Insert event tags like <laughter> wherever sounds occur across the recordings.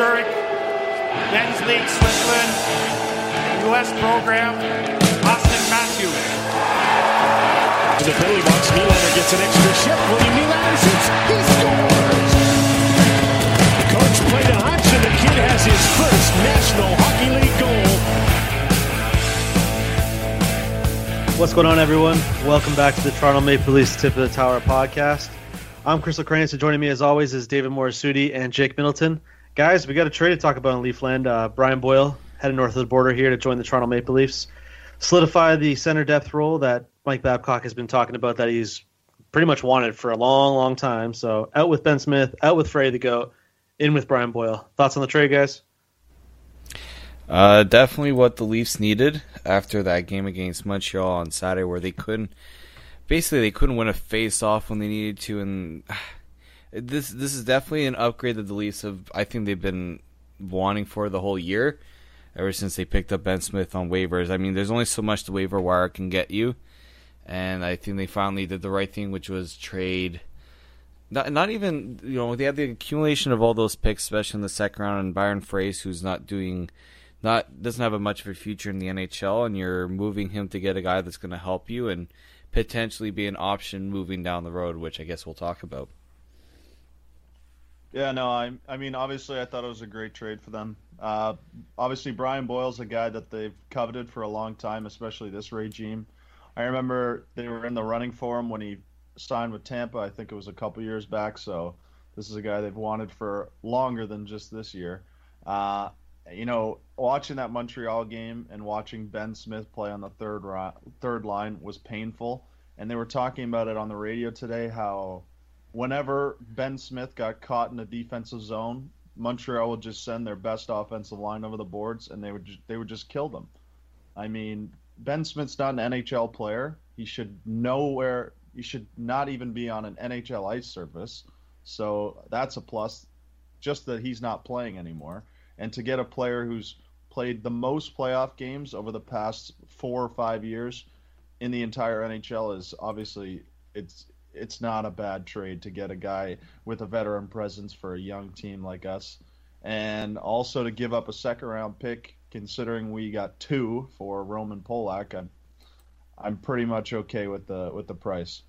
Zurich, men's league Switzerland, U.S. program, Auston Matthews. To the penalty box, Nylander gets an extra shift. William Nylander shoots. He scores! The coach played a hunch, and the kid has his first National Hockey League goal. What's going on, everyone? Welcome back to the Toronto Maple Leafs Tip of the Tower podcast. I'm Crystal Lacranius, and joining me as always is David Morisuti and Jake Middleton. Guys, we got a trade to talk about in Leafland. Uh, Brian Boyle headed north of the border here to join the Toronto Maple Leafs, solidify the center depth role that Mike Babcock has been talking about that he's pretty much wanted for a long, long time. So out with Ben Smith, out with Frey the Goat, in with Brian Boyle. Thoughts on the trade, guys? Uh, definitely what the Leafs needed after that game against Montreal on Saturday, where they couldn't basically they couldn't win a face off when they needed to, and this this is definitely an upgrade that the Leafs have. I think they've been wanting for the whole year, ever since they picked up Ben Smith on waivers. I mean, there's only so much the waiver wire can get you, and I think they finally did the right thing, which was trade. Not, not even you know they had the accumulation of all those picks, especially in the second round, and Byron Froese, who's not doing, not doesn't have a much of a future in the NHL, and you're moving him to get a guy that's going to help you and potentially be an option moving down the road, which I guess we'll talk about. Yeah, no, I I mean obviously I thought it was a great trade for them. Uh, obviously Brian Boyle's a guy that they've coveted for a long time, especially this regime. I remember they were in the running for him when he signed with Tampa. I think it was a couple years back. So this is a guy they've wanted for longer than just this year. Uh, you know, watching that Montreal game and watching Ben Smith play on the third ri- third line was painful. And they were talking about it on the radio today how whenever Ben Smith got caught in a defensive zone, Montreal would just send their best offensive line over the boards and they would they would just kill them. I mean, Ben Smith's not an NHL player. He should know where he should not even be on an NHL ice surface. So that's a plus just that he's not playing anymore and to get a player who's played the most playoff games over the past 4 or 5 years in the entire NHL is obviously it's it's not a bad trade to get a guy with a veteran presence for a young team like us, and also to give up a second round pick. Considering we got two for Roman Polak, I'm I'm pretty much okay with the with the price.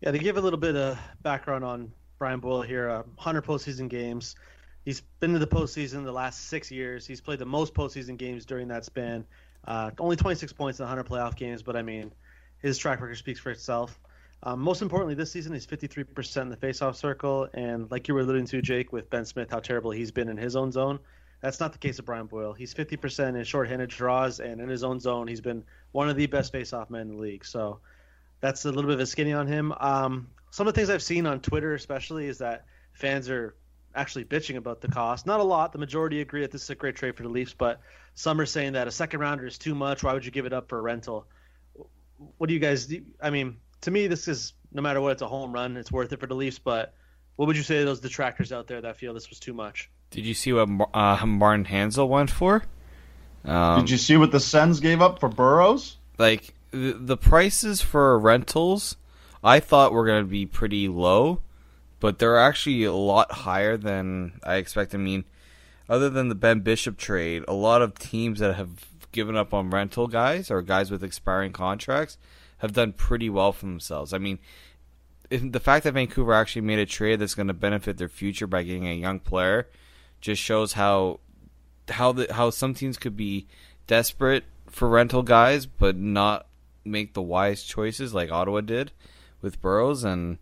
Yeah, to give a little bit of background on Brian Boyle here, uh, 100 postseason games. He's been to the postseason the last six years. He's played the most postseason games during that span. Uh, only 26 points in 100 playoff games, but I mean, his track record speaks for itself. Um, most importantly, this season he's 53% in the faceoff circle, and like you were alluding to, Jake, with Ben Smith, how terrible he's been in his own zone. That's not the case of Brian Boyle. He's 50% in shorthanded draws, and in his own zone, he's been one of the best faceoff men in the league. So that's a little bit of a skinny on him. Um, some of the things I've seen on Twitter, especially, is that fans are actually bitching about the cost. Not a lot. The majority agree that this is a great trade for the Leafs, but some are saying that a second rounder is too much. Why would you give it up for a rental? What do you guys? Do? I mean, to me, this is no matter what, it's a home run. It's worth it for the Leafs. But what would you say to those detractors out there that feel this was too much? Did you see what uh, Martin Hanzal went for? Um, Did you see what the Sens gave up for Burrows? Like the, the prices for rentals, I thought were going to be pretty low, but they're actually a lot higher than I expected. I mean, other than the Ben Bishop trade, a lot of teams that have given up on rental guys or guys with expiring contracts have done pretty well for themselves. I mean, the fact that Vancouver actually made a trade that's going to benefit their future by getting a young player just shows how how the how some teams could be desperate for rental guys but not make the wise choices like Ottawa did with Burrows and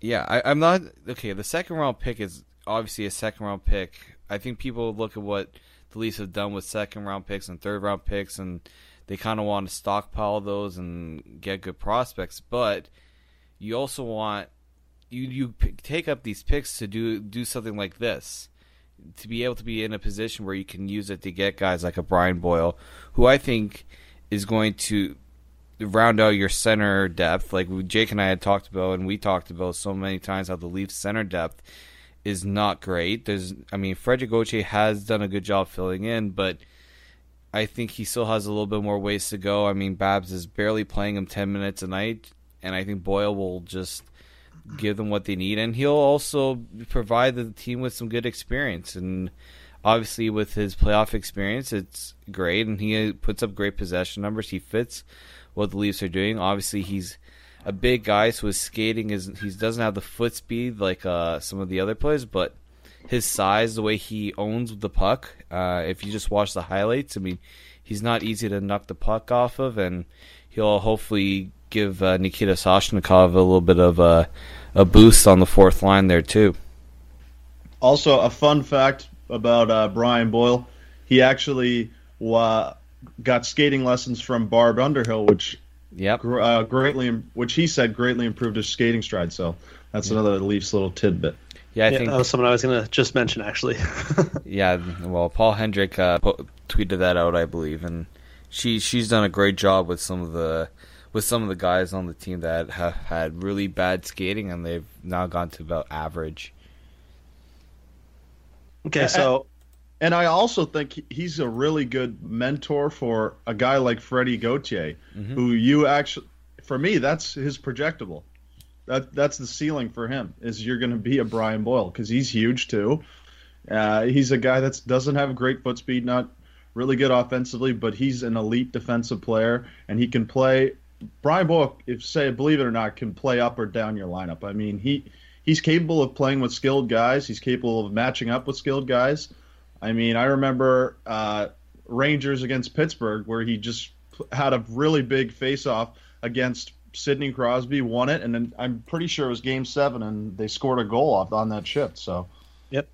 yeah I, I'm not okay the second round pick is obviously a second round pick I think people look at what the Leafs have done with second round picks and third round picks, and they kind of want to stockpile those and get good prospects. But you also want you you take up these picks to do do something like this, to be able to be in a position where you can use it to get guys like a Brian Boyle, who I think is going to round out your center depth. Like Jake and I had talked about, and we talked about so many times how the Leafs center depth is not great. There's, I mean, Frederick Gauthier has done a good job filling in, but I think he still has a little bit more ways to go. I mean, Babs is barely playing him 10 minutes a night, and I think Boyle will just give them what they need, and he'll also provide the team with some good experience. And obviously, with his playoff experience, it's great, and he puts up great possession numbers. He fits what the Leafs are doing. Obviously, he's a big guy, so his skating is he doesn't have the foot speed like uh, some of the other players, but his size, the way he owns the puck. Uh, if you just watch the highlights, I mean, he's not easy to knock the puck off of, and he'll hopefully give uh, Nikita Soshnikov a little bit of a, a boost on the fourth line there too. Also, a fun fact about uh, Brian Boyle: he actually uh, got skating lessons from Barb Underhill, which Yep. uh, greatly, which he said greatly improved his skating stride. So that's another Leafs little tidbit. Yeah, I yeah, think that was someone I was going to just mention actually. <laughs> Yeah, well, Paul Hendrick uh, po- tweeted that out, I believe, and she she's done a great job with some of the with some of the guys on the team that have had really bad skating, and they've now gone to about average. okay, so And I also think he's a really good mentor for a guy like Freddie Gauthier, who you actually, for me, that's his projectable. That that's the ceiling for him. Is you're going to be a Brian Boyle because he's huge too. Uh, he's a guy that doesn't have great foot speed, not really good offensively, but he's an elite defensive player, and he can play. Brian Boyle, if say believe it or not, can play up or down your lineup. I mean, he he's capable of playing with skilled guys. He's capable of matching up with skilled guys. I mean, I remember uh, Rangers against Pittsburgh where he just had a really big face-off against Sidney Crosby, won it, and then I'm pretty sure it was Game Seven, and they scored a goal off on that shift. So yep,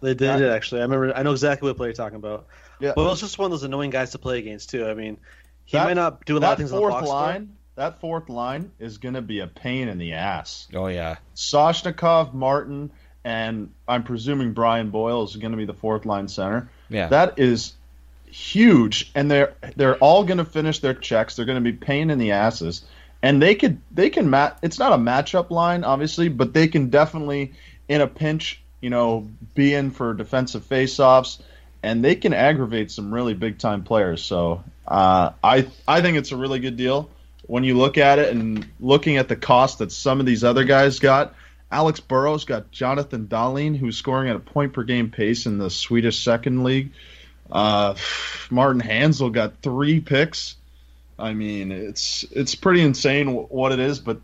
they did it actually. I remember. I know exactly what player you're talking about. yeah, But it's just one of those annoying guys to play against too. I mean, he That- might not do a lot of that things on the fourth box score. line, that fourth line is going to be a pain in the ass. Oh yeah, Soshnikov, Martin, and I'm presuming Brian Boyle is going to be the fourth line center. yeah. That is huge, and they're they're all going to finish their checks. They're going to be pain in the asses, and they could they can mat. It's not a matchup line, obviously, but they can definitely in a pinch, you know, be in for defensive faceoffs, and they can aggravate some really big time players. So uh, I I think it's a really good deal when you look at it and looking at the cost that some of these other guys got. Alex Burrows got Jonathan Dahlén, who's scoring at a point per game pace in the Swedish second league. Uh, <sighs> Martin Hanzal got three picks. I mean, it's it's pretty insane wh- what it is, but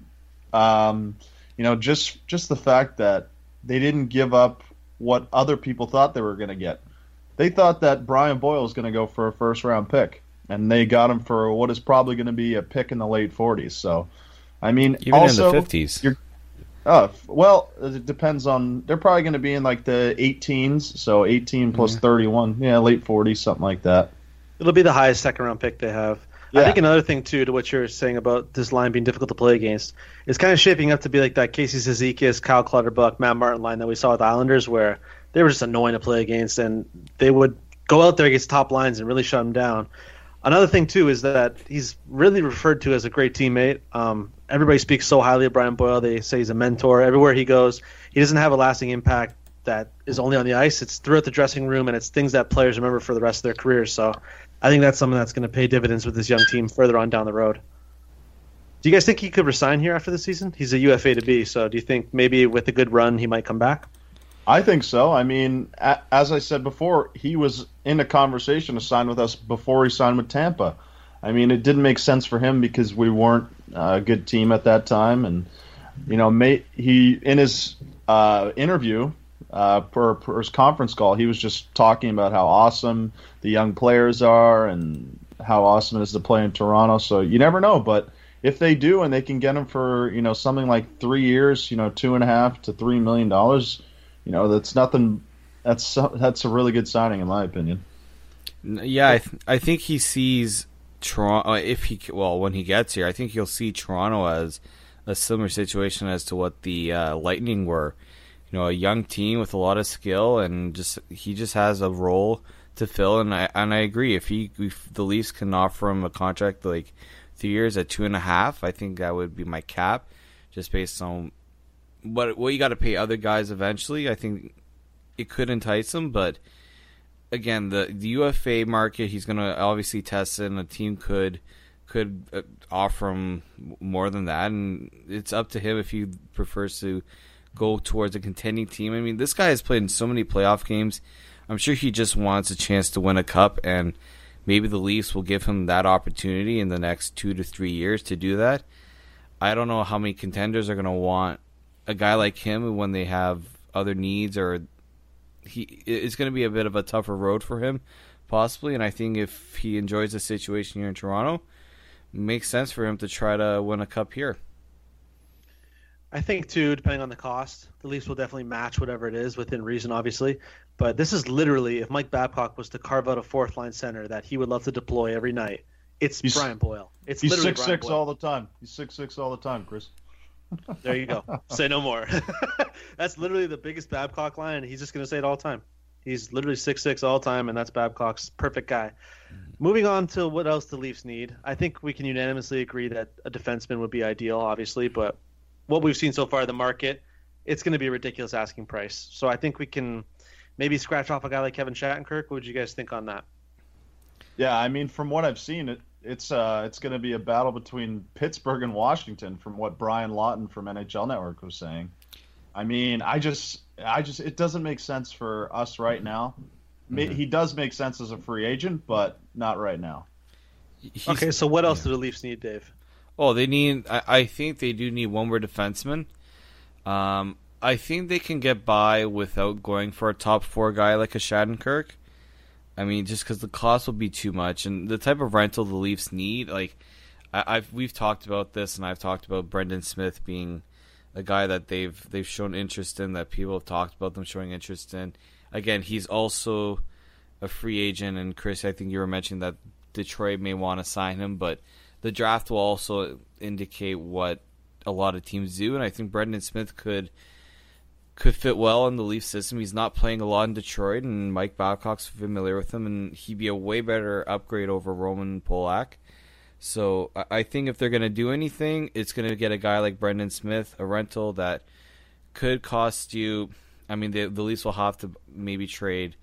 um, you know, just just the fact that they didn't give up what other people thought they were going to get. They thought that Brian Boyle was going to go for a first round pick, and they got him for what is probably going to be a pick in the late 40s. So, I mean, Even also, in the fifties. you're- Oh well, it depends on. They're probably going to be in like the 18s, so 18 plus 31, yeah, late 40s, something like that. It'll be the highest second round pick they have. I think another thing too to what you're saying about this line being difficult to play against, it's kind of shaping up to be like that Casey Cizikas, Cal Clutterbuck, Matt Martin line that we saw with the Islanders, where they were just annoying to play against, and they would go out there against top lines and really shut them down. Another thing too is that he's really referred to as a great teammate. Um, everybody speaks so highly of Brian Boyle. They say he's a mentor everywhere he goes. He doesn't have a lasting impact that is only on the ice. It's throughout the dressing room, and it's things that players remember for the rest of their careers. So I think that's something that's going to pay dividends with this young team further on down the road. Do you guys think he could resign here after the season? He's a UFA to be, so do you think maybe with a good run he might come back? I think so. I mean, a- as I said before, he was in a conversation to sign with us before he signed with Tampa. I mean, it didn't make sense for him because we weren't a good team at that time, and you know, may, he in his uh, interview uh, per his conference call, he was just talking about how awesome the young players are and how awesome it is to play in Toronto. So you never know, but if they do and they can get him for you know something like three years, you know, two and a half to three million dollars, you know, that's nothing. That's that's a really good signing in my opinion. Yeah, I, th- I think he sees Toronto. If he well, when he gets here, I think he'll see Toronto as a similar situation as to what the uh, Lightning were. You know, a young team with a lot of skill, and just he just has a role to fill. And I and I agree. If he if the Leafs can offer him a contract like three years at two and a half, I think that would be my cap, just based on what what you got to pay other guys eventually. I think it could entice him, but again, the the UFA market, he's going to obviously test it, and a team could could uh, offer him more than that, and it's up to him if he prefers to go towards a contending team. I mean, this guy has played in so many playoff games. I'm sure he just wants a chance to win a cup, and maybe the Leafs will give him that opportunity in the next two to three years to do that. I don't know how many contenders are going to want a guy like him when they have other needs or he it's going to be a bit of a tougher road for him possibly and I think if he enjoys the situation here in Toronto makes sense for him to try to win a cup here. I think too, depending on the cost, the Leafs will definitely match whatever it is within reason, obviously. But this is literally if Mike Babcock was to carve out a fourth line center that he would love to deploy every night, it's he's, Brian Boyle. It's he's literally six six all the time. He's six six all the time, Chris. <laughs> there you go. say no more. <laughs> that's literally the biggest Babcock line, and he's just gonna say it all the time. He's literally six six all the time, and that's Babcock's perfect guy. Mm-hmm. Moving on to what else the Leafs need, I think we can unanimously agree that a defenseman would be ideal, obviously, but what we've seen so far in the market, it's going to be a ridiculous asking price. So I think we can maybe scratch off a guy like Kevin Shattenkirk. What would you guys think on that? Yeah, I mean, from what I've seen, it it's uh it's going to be a battle between Pittsburgh and Washington, from what Brian Lawton from NHL Network was saying. I mean, I just I just it doesn't make sense for us right now. Mm-hmm. He does make sense as a free agent, but not right now. He's, okay, so what else yeah. do the Leafs need, Dave? Oh, they need. I, I think they do need one more defenseman. Um, I think they can get by without going for a top four guy like a Shattenkirk. I mean, just because the cost will be too much, and the type of rental the Leafs need. Like, I, have we've talked about this, and I've talked about Brendan Smith being a guy that they've they've shown interest in, that people have talked about them showing interest in. Again, he's also a free agent, and Chris, I think you were mentioning that Detroit may want to sign him, but the draft will also indicate what a lot of teams do, and I think Brendan Smith could could fit well in the Leaf system. He's not playing a lot in Detroit, and Mike Babcock's familiar with him, and he'd be a way better upgrade over Roman Polak. So I think if they're going to do anything, it's going to get a guy like Brendan Smith, a rental that could cost you. I mean, the, the Leafs will have to maybe trade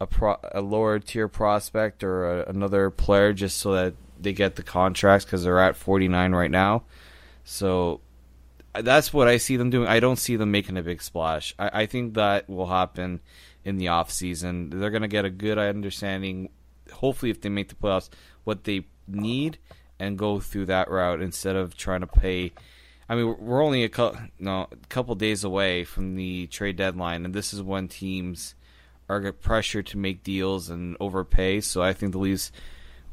a, pro, a lower tier prospect or a, another player just so that they get the contracts because they're at 49 right now. So that's what I see them doing. I don't see them making a big splash. I, I think that will happen in the off season. They're going to get a good understanding, hopefully, if they make the playoffs, what they need and go through that route instead of trying to pay. I mean, we're only a couple, no, a couple days away from the trade deadline, and this is when teams are pressured to make deals and overpay. So I think the Leafs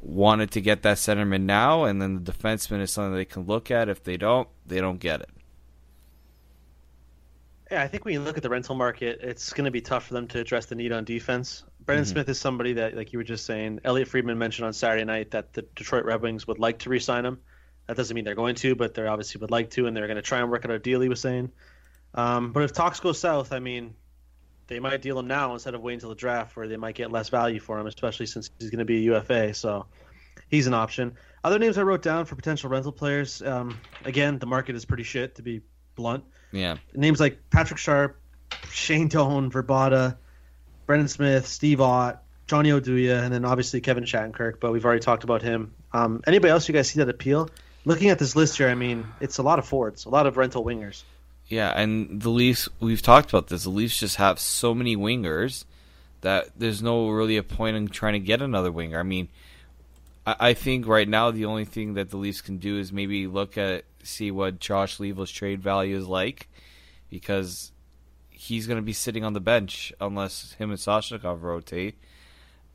wanted to get that centerman now, and then the defenseman is something they can look at. If they don't, they don't get it. Yeah, I think when you look at the rental market, it's going to be tough for them to address the need on defense. Brendan mm-hmm. Smith is somebody that, like you were just saying, Elliotte Friedman mentioned on Saturday night that the Detroit Red Wings would like to re-sign him. That doesn't mean they're going to, but they obviously would like to, and they're going to try and work out a deal. He was saying, um, but if talks go south, I mean, they might deal him now instead of waiting until the draft, where they might get less value for him, especially since he's going to be a UFA. So he's an option. Other names I wrote down for potential rental players. Um, again, the market is pretty shit, to be blunt. Yeah. Names like Patrick Sharp, Shane Doan, Vrbata, Brendan Smith, Steve Ott, Johnny Oduya, and then obviously Kevin Shattenkirk, but we've already talked about him. Um, anybody else you guys see that appeal? Looking at this list here, I mean, it's a lot of forwards, a lot of rental wingers. Yeah, and the Leafs, we've talked about this. The Leafs just have so many wingers that there's no really a point in trying to get another winger. I mean, I, think right now the only thing that the Leafs can do is maybe look at see what Josh Leivo's trade value is like, because he's going to be sitting on the bench unless him and Soshnikov rotate.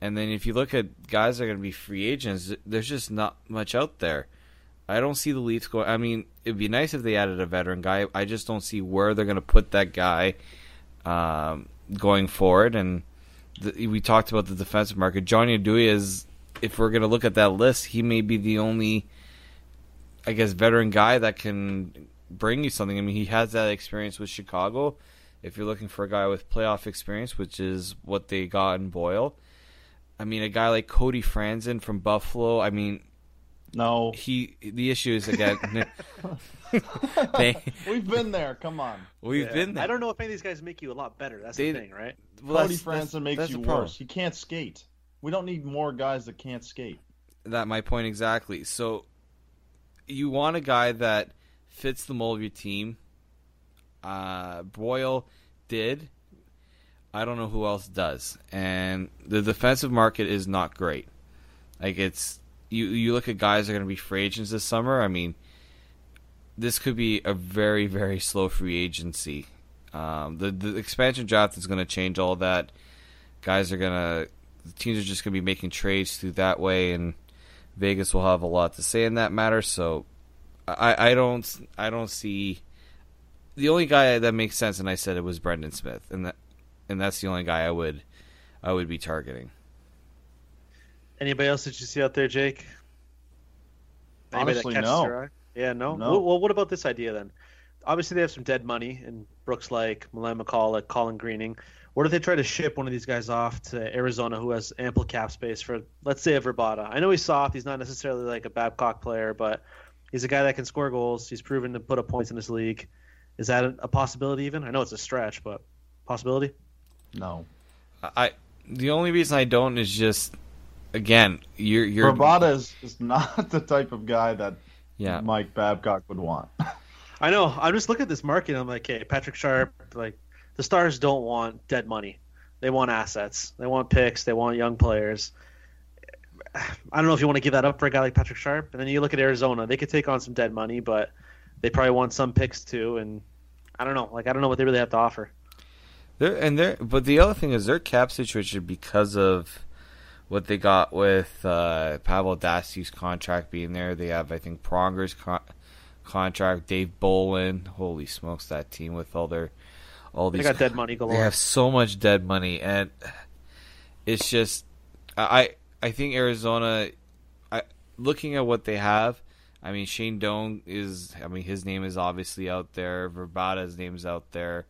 And then if you look at guys that are going to be free agents, there's just not much out there. I don't see the Leafs going. I mean, it'd be nice if they added a veteran guy. I just don't see where they're going to put that guy um, going forward. And the, we talked about the defensive market. Johnny Oduya is, if we're going to look at that list, he may be the only, I guess, veteran guy that can bring you something. I mean, he has that experience with Chicago. If you're looking for a guy with playoff experience, which is what they got in Boyle, I mean, a guy like Cody Franson from Buffalo. I mean, No, he. The issue is again, <laughs> <laughs> they, we've been there. Come on. we've Yeah. been there. I don't know if any of these guys make you a lot better. That's They- the thing, right? Well, Cody that's- that's- Franson makes that's you worse. He can't skate. We don't need more guys that can't skate. that my point exactly. So you want a guy that fits the mold of your team. Uh, Boyle did. I don't know who else does, and the defensive market is not great. Like it's you. You look at guys that are going to be free agents this summer. I mean, this could be a very very slow free agency. Um, the the expansion draft is going to change all that. Guys are gonna teams are just going to be making trades through that way, and Vegas will have a lot to say in that matter. So I, I don't I don't see the only guy that makes sense, and I said it was Brendan Smith, and that and that's the only guy I would I would be targeting. Anybody else that you see out there, Jake? Anybody Honestly, catches no. Yeah, no. No. Well, well, what about this idea then? Obviously, they have some dead money in Brooks like Milan Michalek, Colin Greening. What if they try to ship one of these guys off to Arizona, who has ample cap space for, let's say, a Vrbata? I know he's soft. He's not necessarily like a Babcock player, but he's a guy that can score goals. He's proven to put up points in this league. Is that a possibility? Even I know it's a stretch, but possibility. No. I the only reason I don't is just again you're you're Rabada is, is not <laughs> the type of guy that yeah Mike Babcock would want. <laughs> I know. I'm just looking at this market. And I'm like, hey, Patrick Sharp. Like, the Stars don't want dead money. They want assets. They want picks. They want young players. I don't know if you want to give that up for a guy like Patrick Sharp. And then you look at Arizona. They could take on some dead money, but they probably want some picks too. And I don't know. Like, I don't know what they really have to offer. They're, and they're, but the other thing is their cap situation because of what they got with uh, Pavel Datsyuk's contract being there. They have, I think, Pronger's con- contract, Dave Bolland. Holy smokes, that team with all their all these. They got dead money galore. They have so much dead money, and it's just I I think Arizona. I looking at what they have. I mean, Shane Doan is. I mean, his name is obviously out there. Vrbata's name is out there.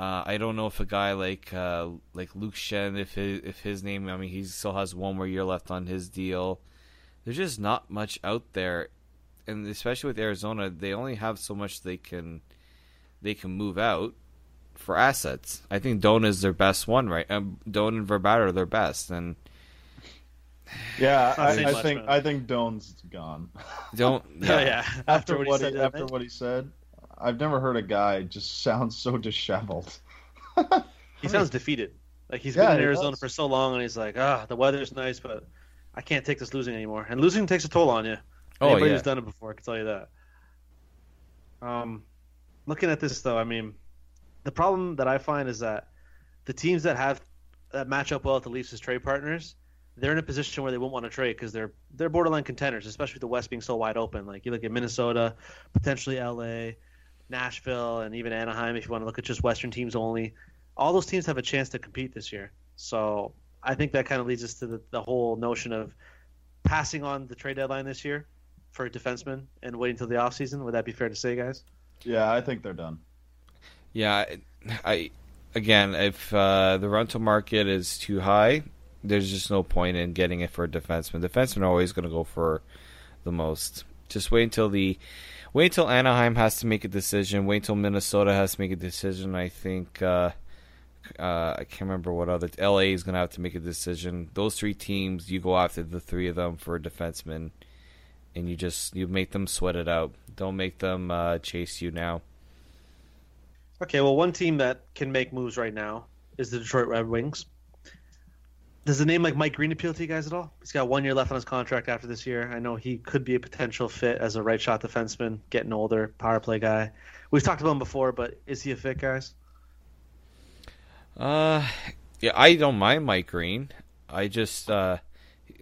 Uh, I don't know if a guy like uh, like Luke Schenn, if his if his name. I mean, he still has one more year left on his deal. There's just not much out there, and especially with Arizona, they only have so much they can they can move out for assets. I think Doan is their best one, right? Um, Doan and Vrbata are their best, and Yeah, I, I think. I think Doan's gone. don't. <laughs> yeah. Yeah, After, what he said he, the other after what he said, I've never heard a guy just <laughs> sound so disheveled. He sounds defeated. Like he's Yeah, been in he Arizona does. for so long, and he's like, ah, the weather's nice, but I can't take this losing anymore. And losing takes a toll on you. Oh, Anybody yeah. who's done it before can tell you that. Um, looking at this though, I mean, the problem that I find is that the teams that have that match up well with the Leafs as trade partners, they're in a position where they won't want to trade because they're they're borderline contenders, especially with the West being so wide open. Like you look at Minnesota, potentially LA, Nashville, and even Anaheim. If you want to look at just Western teams only, all those teams have a chance to compete this year. So I think that kind of leads us to the, the whole notion of passing on the trade deadline this year for a defenseman and waiting until the offseason. Would that be fair to say, guys? Yeah, I think they're done. yeah. I again, if uh, the rental market is too high, there's just no point in getting it for a defenseman. Defensemen are always going to go for the most. Just wait until the wait until Anaheim has to make a decision. Wait until Minnesota has to make a decision. I think uh, uh, I can't remember what other LA is going to have to make a decision. Those three teams, you go after the three of them for a defenseman, and you just you make them sweat it out. Don't make them uh, chase you now. Okay, well, one team that can make moves right now is the Detroit Red Wings. Does a name like Mike Green appeal to you guys at all? He's got one year left on his contract after this year. I know he could be a potential fit as a right shot defenseman, getting older, power play guy. We've talked about him before, but is he a fit, guys? Uh, yeah, I don't mind Mike Green. I just, uh,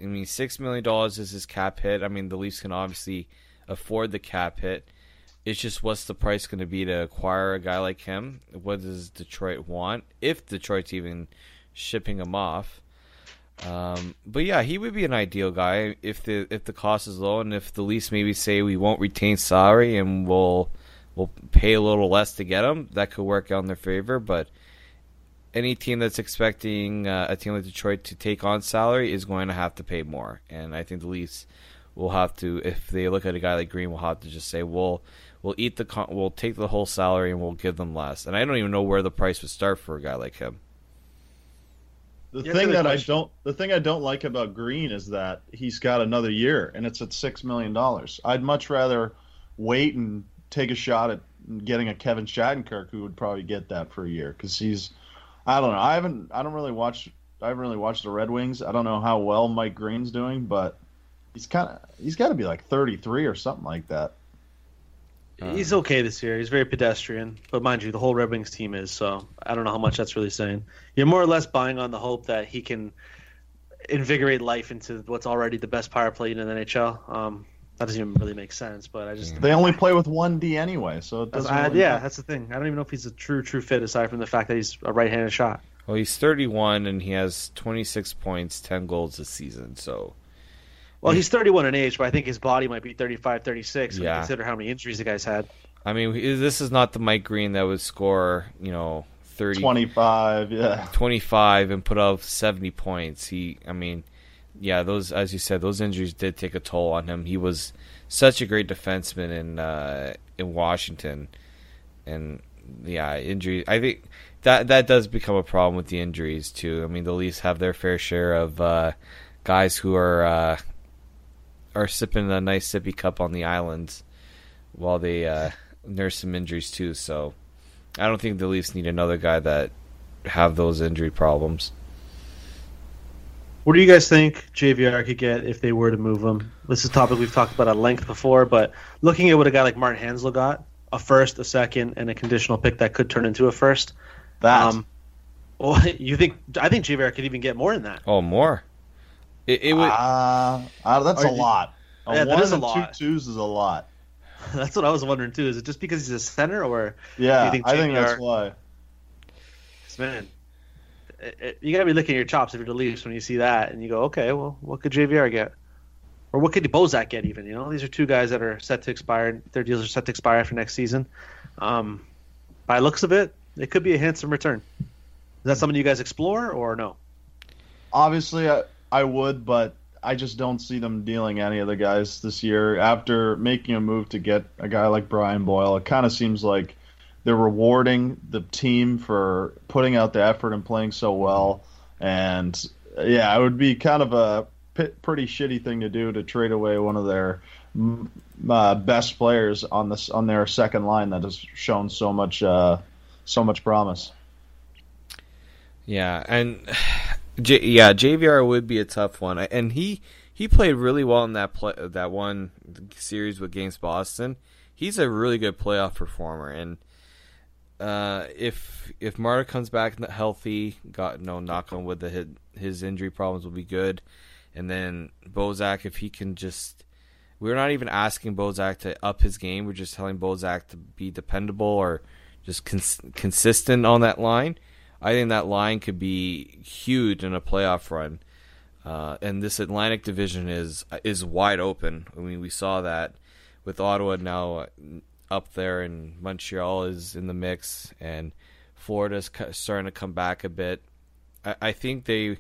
I mean, six million dollars is his cap hit. I mean, the Leafs can obviously afford the cap hit. It's just what's the price going to be to acquire a guy like him? What does Detroit want? If Detroit's even shipping him off. Um, but yeah, he would be an ideal guy if the if the cost is low and if the lease maybe say we won't retain salary and we'll we'll pay a little less to get him. That could work out in their favor. But any team that's expecting uh, a team like Detroit to take on salary is going to have to pay more, and I think the Leafs will have to if they look at a guy like Green, will have to just say we'll we'll eat the con- we'll take the whole salary and we'll give them less. And I don't even know where the price would start for a guy like him. The thing that I don't the thing I don't like about Green is that he's got another year and it's at six million dollars. I'd much rather wait and take a shot at getting a Kevin Shattenkirk who would probably get that for a year because he's I don't know I haven't I don't really watch I haven't really watched the Red Wings. I don't know how well Mike Green's doing, but he's kind of he's got to be like 33 or something like that. He's okay this year. He's very pedestrian, but mind you, the whole Red Wings team is. So I don't know how much that's really saying. You're more or less buying on the hope that he can invigorate life into what's already the best power play in the NHL. Um, that doesn't even really make sense, but I just They only play with one D anyway, so it doesn't. I, really yeah, matter. that's the thing. I don't even know if he's a true true fit aside from the fact that he's a right-handed shot. Well, he's 31 and he has 26 points, 10 goals this season. So Well, he's 31 in age, but I think his body might be 35, 36 when you Yeah. consider how many injuries the guy's had. I mean, this is not the Mike Green that would score, you know, 30, 25. Yeah. 25 and put up 70 points. He, I mean, yeah, those as you said, those injuries did take a toll on him. He was such a great defenseman in uh, in Washington, and yeah, injury. I think that that does become a problem with the injuries too. I mean, the Leafs have their fair share of uh, guys who are uh, are sipping a nice sippy cup on the islands while they uh, nurse some injuries too. So I don't think the Leafs need another guy that have those injury problems. What do you guys think JVR could get if they were to move him? This is a topic we've talked about at length before, but looking at what a guy like Martin Hanslow got, a first, a second, and a conditional pick that could turn into a first. That. Um, <laughs> well, you think? I think JVR could even get more than that. Oh, more. It, it would. Uh, uh, that's a you- lot. A Yeah, that one is a lot. two twos is a lot. <laughs> That's what I was wondering too. Is it just because he's a center, or Yeah, you think I think that's JVR why. man? It, it, you gotta be licking your chops if you're the Leafs when you see that, and you go, okay, well, what could JVR get, or what could Bozak get? Even you know, these are two guys that are set to expire. Their deals are set to expire after next season. Um, by looks of it, it could be a handsome return. Is that something you guys explore or no? Obviously, I, I would, but I just don't see them dealing any of the guys this year. After making a move to get a guy like Brian Boyle, it kind of seems like they're rewarding the team for putting out the effort and playing so well. And yeah, it would be kind of a p- pretty shitty thing to do to trade away one of their uh, best players on this on their second line that has shown so much uh, so much promise. Yeah, and J- yeah, JVR would be a tough one, and he he played really well in that play, that one series with against Boston. He's a really good playoff performer, and uh, if if Marta comes back healthy, got no knock on wood, that his, his injury problems will be good, and then Bozak, if he can just. We're not even asking Bozak to up his game. We're just telling Bozak to be dependable or just cons- consistent on that line. I think that line could be huge in a playoff run. Uh, and this Atlantic division is is wide open. I mean, we saw that with Ottawa now up there, and Montreal is in the mix, and Florida's starting to come back a bit. I, I think they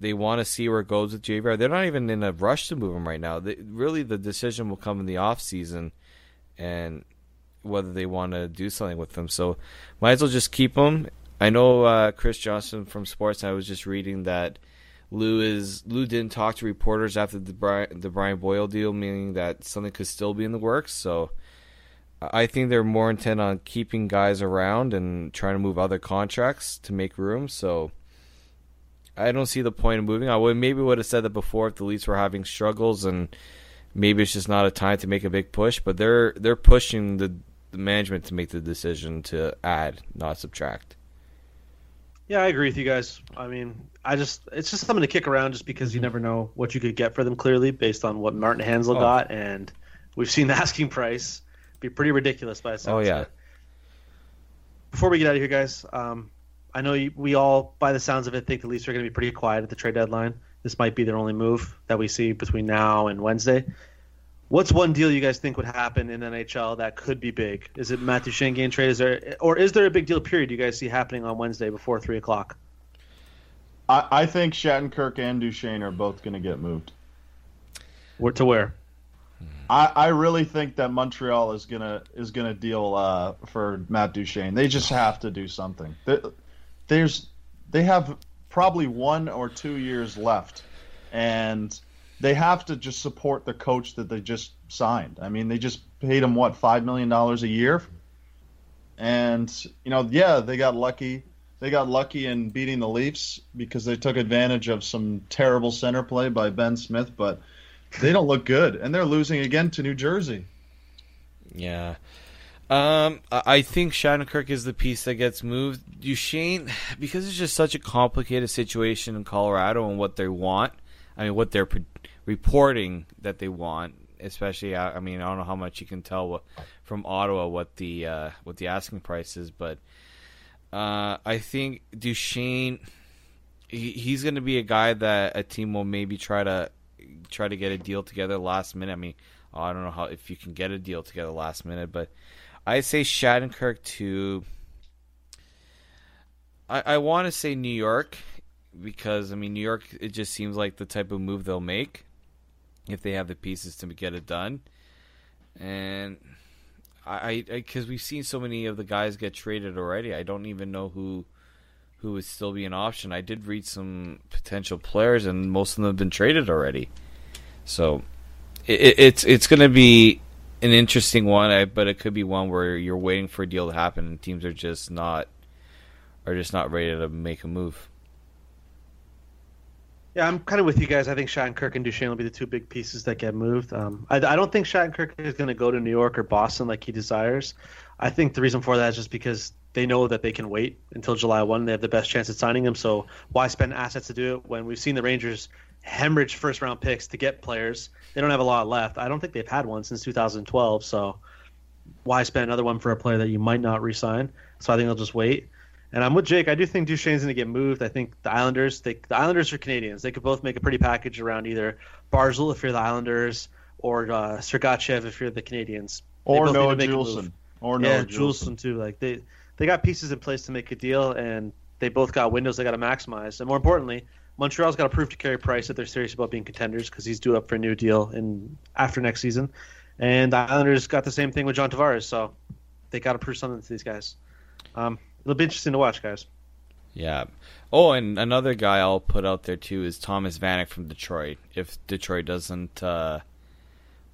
they want to see where it goes with JVR. They're not even in a rush to move him right now. They, really, the decision will come in the off season, and whether they want to do something with them. So, might as well just keep him. I know uh, Chris Johnson from Sports. I was just reading that Lou is Lou didn't talk to reporters after the Brian, the Brian Boyle deal, meaning that something could still be in the works. So, I think they're more intent on keeping guys around and trying to move other contracts to make room. So. I don't see the point of moving. I would maybe would have said that before if the Leafs were having struggles and maybe it's just not a time to make a big push. But they're they're pushing the, the management to make the decision to add, not subtract. Yeah, I agree with you guys. I mean, I just it's just something to kick around just because you never know what you could get for them clearly based on what Martin Hanslow Oh. got, and we've seen the <laughs> asking price be pretty ridiculous by the sounds Oh, yeah. it. Before we get out of here, guys, um, I know you, we all, by the sounds of it, think the Leafs are going to be pretty quiet at the trade deadline. This might be their only move that we see between now and Wednesday. What's one deal you guys think would happen in NHL that could be big? Is it Matt Duchene getting traded, is there, or is there a big deal period you guys see happening on Wednesday before three o'clock? I, I think Shattenkirk and Duchene are both going to get moved. Where to where? I, I really think that Montreal is gonna is gonna deal uh, for Matt Duchene. They just have to do something. There's they have probably one or two years left, and they have to just support the coach that they just signed. I mean, they just paid him what five million dollars a year, and you know, yeah, they got lucky. They got lucky in beating the Leafs because they took advantage of some terrible center play by Ben Smith, but they don't look good, and they're losing again to New Jersey. Yeah. Um, I think Shattenkirk is the piece that gets moved. Duchene, because it's just such a complicated situation in Colorado and what they want. I mean, what they're reporting that they want, especially. I mean, I don't know how much you can tell from Ottawa what the uh, what the asking price is, but uh, I think Duchene, he, he's going to be a guy that a team will maybe try to try to get a deal together last minute. I mean, I don't know how if you can get a deal together last minute, but I say Shattenkirk to. I, I want to say New York because I mean New York. It just seems like the type of move they'll make if they have the pieces to get it done, and I because we've seen so many of the guys get traded already. I don't even know who who would still be an option. I did read some potential players, and most of them have been traded already. So it, it's it's going to be an interesting one, but it could be one where you're waiting for a deal to happen, and teams are just not are just not ready to make a move. Yeah, I'm kind of with you guys. I think Shattenkirk and Duchene will be the two big pieces that get moved. Um, I, I, don't think Shattenkirk is going to go to New York or Boston like he desires. I think the reason for that is just because they know that they can wait until July 1. They have the best chance at signing him. So why spend assets to do it when we've seen the Rangers hemorrhage first round picks to get players? They don't have a lot left. I don't think they've had one since 2012. So why spend another one for a player that you might not resign? So I think they'll just wait. And I'm with Jake. I do think Duchene's going to get moved. I think the Islanders, they, the Islanders are Canadiens. They could both make a pretty package around either Barzal if you're the Islanders or uh, Sergachev if you're the Canadiens. or Noah Juulsen. Or Noah yeah, Juulsen too. Like they they got pieces in place to make a deal, and they both got windows they got to maximize. And more importantly, Montreal's got to prove to Carey Price that they're serious about being contenders because he's due up for a new deal in after next season. And the Islanders got the same thing with John Tavares, so they got to prove something to these guys. Um, it'll be interesting to watch, guys. Yeah. Oh, and another guy I'll put out there too is Thomas Vanek from Detroit. If Detroit doesn't uh,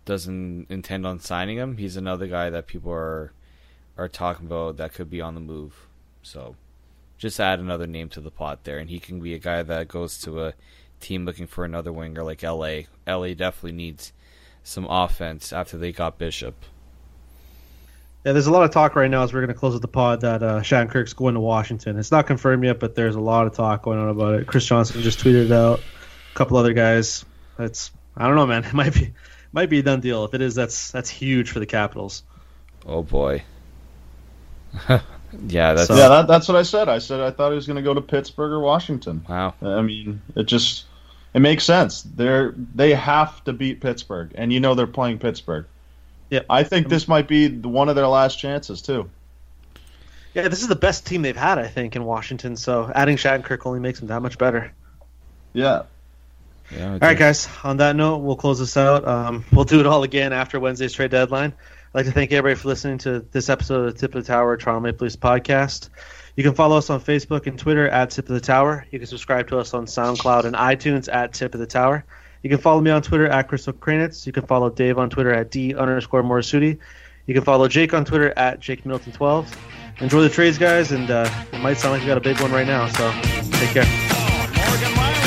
doesn't intend on signing him, he's another guy that people are are talking about that could be on the move. So just add another name to the pot there, and he can be a guy that goes to a team looking for another winger like LA. LA definitely needs some offense after they got Bishop. Yeah, there's a lot of talk right now as we're going to close with the pod that uh, Kirk's going to Washington. It's not confirmed yet, but there's a lot of talk going on about it. Chris Johnson just tweeted it out. A couple other guys. That's I don't know, man. <laughs> It might be might be a done deal. If it is, that's that's huge for the Capitals. Oh boy. <laughs> yeah, that's so, yeah. That, that's what I said. I said I thought he was going to go to Pittsburgh or Washington. Wow. I mean, it just it makes sense. They're they have to beat Pittsburgh, and you know they're playing Pittsburgh. Yeah, I think this might be one of their last chances too. Yeah, this is the best team they've had, I think, in Washington. So adding Shattenkirk only makes them that much better. Yeah. Yeah, all right, guys. On that note, we'll close this out. Um, we'll do it all again after Wednesday's trade deadline. I'd like to thank everybody for listening to this episode of the Tip of the Tower Toronto Maple Leafs podcast. You can follow us on Facebook and Twitter at Tip of the Tower. You can subscribe to us on SoundCloud and iTunes at Tip of the Tower. You can follow me on Twitter at Crystal Kranitz. You can follow Dave on Twitter at D underscore Morisuti. You can follow Jake on Twitter at Jake Middleton12. Enjoy the trades, guys, and uh, it might sound like we got a big one right now, so take care.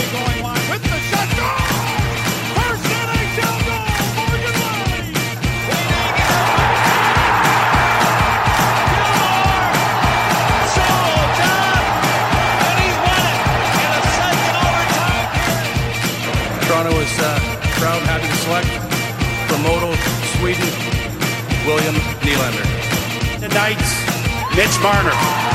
Tonight's Marner.